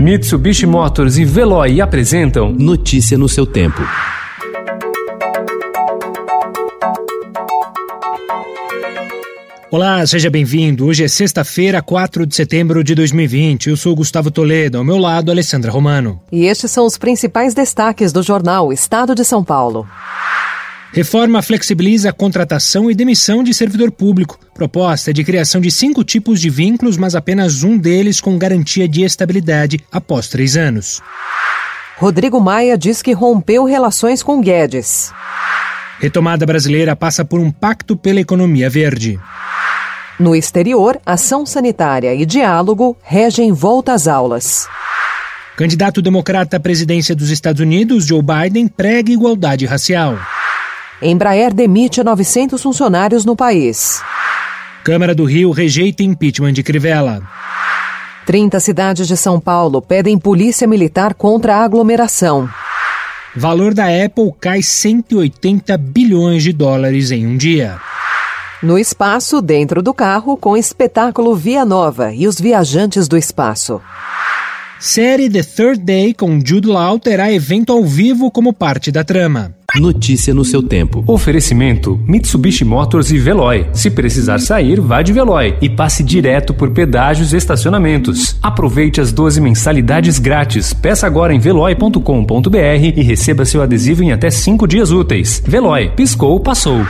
Mitsubishi Motors e Veloy apresentam Notícia no seu tempo. Olá, seja bem-vindo. Hoje é sexta-feira, 4 de setembro de 2020. Eu sou Gustavo Toledo, ao meu lado, Alessandra Romano. E estes são os principais destaques do jornal Estado de São Paulo. Reforma flexibiliza a contratação e demissão de servidor público. Proposta é de criação de cinco tipos de vínculos, mas apenas um deles com garantia de estabilidade após três anos. Rodrigo Maia diz que rompeu relações com Guedes. Retomada brasileira passa por um pacto pela economia verde. No exterior, ação sanitária e diálogo regem volta às aulas. Candidato democrata à presidência dos Estados Unidos, Joe Biden, prega igualdade racial. Embraer demite 900 funcionários no país. Câmara do Rio rejeita impeachment de Crivella. 30 cidades de São Paulo pedem polícia militar contra a aglomeração. Valor da Apple cai 180 bilhões de dólares em um dia. No espaço, dentro do carro, com espetáculo Via Nova e os viajantes do espaço. Série The Third Day com Jude Law terá evento ao vivo como parte da trama. Notícia no seu tempo. Oferecimento: Mitsubishi Motors e Veloy. Se precisar sair, vá de Veloy e passe direto por pedágios e estacionamentos. Aproveite as 12 mensalidades grátis. Peça agora em veloy.com.br e receba seu adesivo em até 5 dias úteis. Veloy, piscou, passou.